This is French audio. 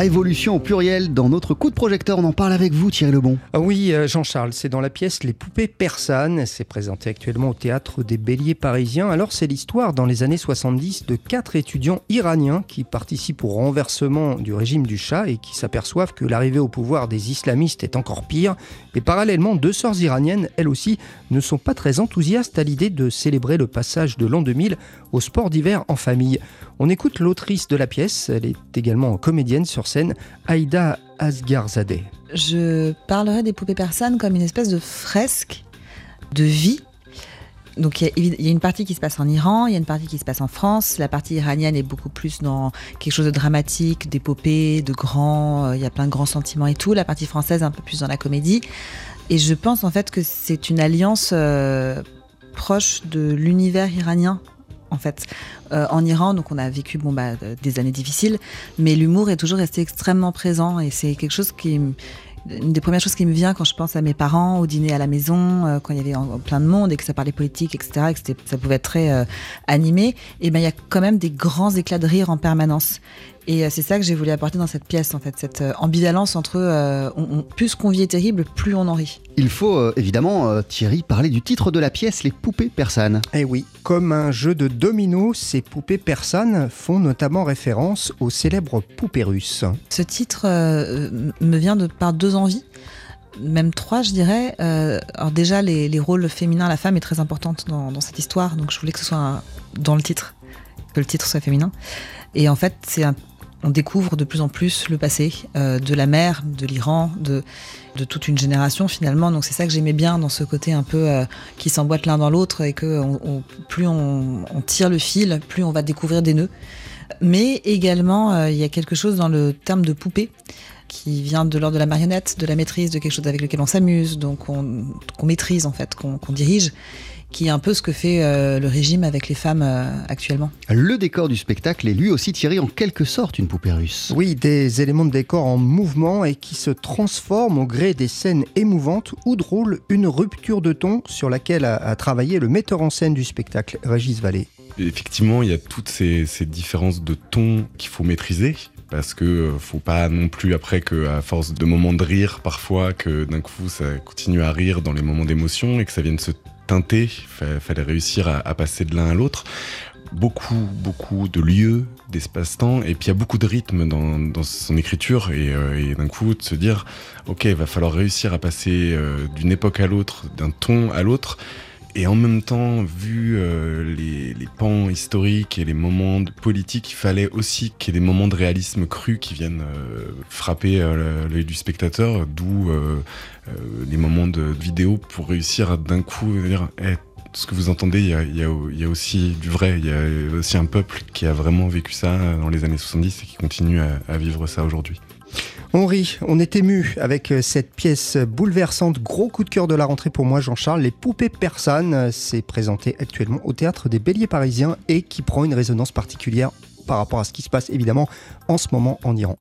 révolution au pluriel dans notre coup de projecteur. On en parle avec vous, Thierry Lebon. Ah oui, euh, Jean-Charles, c'est dans la pièce Les poupées persanes. C'est présenté actuellement au théâtre des Béliers parisiens. Alors, c'est l'histoire dans les années 70 de quatre étudiants iraniens qui participent au renversement du régime du Shah et qui s'aperçoivent que l'arrivée au pouvoir des islamistes est encore pire. Et parallèlement, deux sœurs iraniennes, elles aussi, ne sont pas très enthousiastes à l'idée de célébrer le passage de l'an 2000 au sport d'hiver en famille. On écoute l'autrice de la pièce, elle est également comédienne sur scène, Aïda Asgarzadeh. Je parlerai des poupées persanes comme une espèce de fresque de vie. Donc il y, a une partie qui se passe en Iran, il y a une partie qui se passe en France. La partie iranienne est beaucoup plus dans quelque chose de dramatique, d'épopée, de grand. Euh, il y a plein de grands sentiments et tout. La partie française un peu plus dans la comédie. Et je pense en fait que c'est une alliance euh, proche de l'univers iranien en fait. Euh, en Iran, donc on a vécu bon, bah, des années difficiles, mais l'humour est toujours resté extrêmement présent et c'est quelque chose qui une des premières choses qui me vient quand je pense à mes parents au dîner à la maison, euh, quand il y avait plein de monde et que ça parlait politique, etc., et que ça pouvait être très euh, animé, et ben il y a quand même des grands éclats de rire en permanence. Et c'est ça que j'ai voulu apporter dans cette pièce, en fait, cette ambivalence entre on, plus qu'on vit est terrible, plus on en rit. Il faut euh, évidemment, euh, Thierry, parler du titre de la pièce, Les poupées persanes. Eh oui, comme un jeu de domino, ces poupées persanes font notamment référence aux célèbres poupées russes. Ce titre euh, me vient de par deux envies même trois, je dirais. alors déjà, les, rôles féminins, la femme est très importante dans, cette histoire, donc je voulais que ce soit dans le titre, que le titre soit féminin. Et en fait, c'est un on découvre de plus en plus le passé euh, de la mer, de l'Iran, de, toute une génération finalement. Donc c'est ça que j'aimais bien dans ce côté un peu euh, qui s'emboîte l'un dans l'autre et que plus on, tire le fil, plus on va découvrir des nœuds. Mais également, euh, il y a quelque chose dans le terme de poupée qui vient de l'ordre de la marionnette, de la maîtrise, de quelque chose avec lequel on s'amuse, donc qu'on maîtrise en fait, qu'on dirige qui est un peu ce que fait euh, le régime avec les femmes euh, actuellement. Le décor du spectacle est lui aussi tiré en quelque sorte une poupée russe. Oui, des éléments de décor en mouvement et qui se transforment au gré des scènes émouvantes ou drôles, une rupture de ton sur laquelle a, travaillé le metteur en scène du spectacle, Régis Vallée. Effectivement, il y a toutes ces, ces différences de ton qu'il faut maîtriser parce que euh, faut pas non plus après que à force de moments de rire parfois que d'un coup ça continue à rire dans les moments d'émotion et que ça vienne se teinter. Fallait réussir à, passer de l'un à l'autre beaucoup, beaucoup de lieux, d'espace-temps, et puis il y a beaucoup de rythme dans, son écriture, euh, et, d'un coup de se dire, ok, il va falloir réussir à passer euh, d'une époque à l'autre, d'un ton à l'autre, et en même temps, vu euh, les, les, pans historiques et les moments politiques, il fallait aussi qu'il y ait des moments de réalisme cru qui viennent euh, frapper euh, l'œil du spectateur, d'où les moments de vidéo pour réussir à d'un coup dire hey, ce que vous entendez, il y a, y, a, y a, aussi du vrai, il y a aussi un peuple qui a vraiment vécu ça dans les années 70 et qui continue à, à vivre ça aujourd'hui. On rit, on est ému avec euh, cette pièce bouleversante, gros coup de cœur de la rentrée pour moi Jean-Charles, Les poupées persanes, c'est présenté actuellement au théâtre des Béliers parisiens et qui prend une résonance particulière par rapport à ce qui se passe évidemment en ce moment en Iran.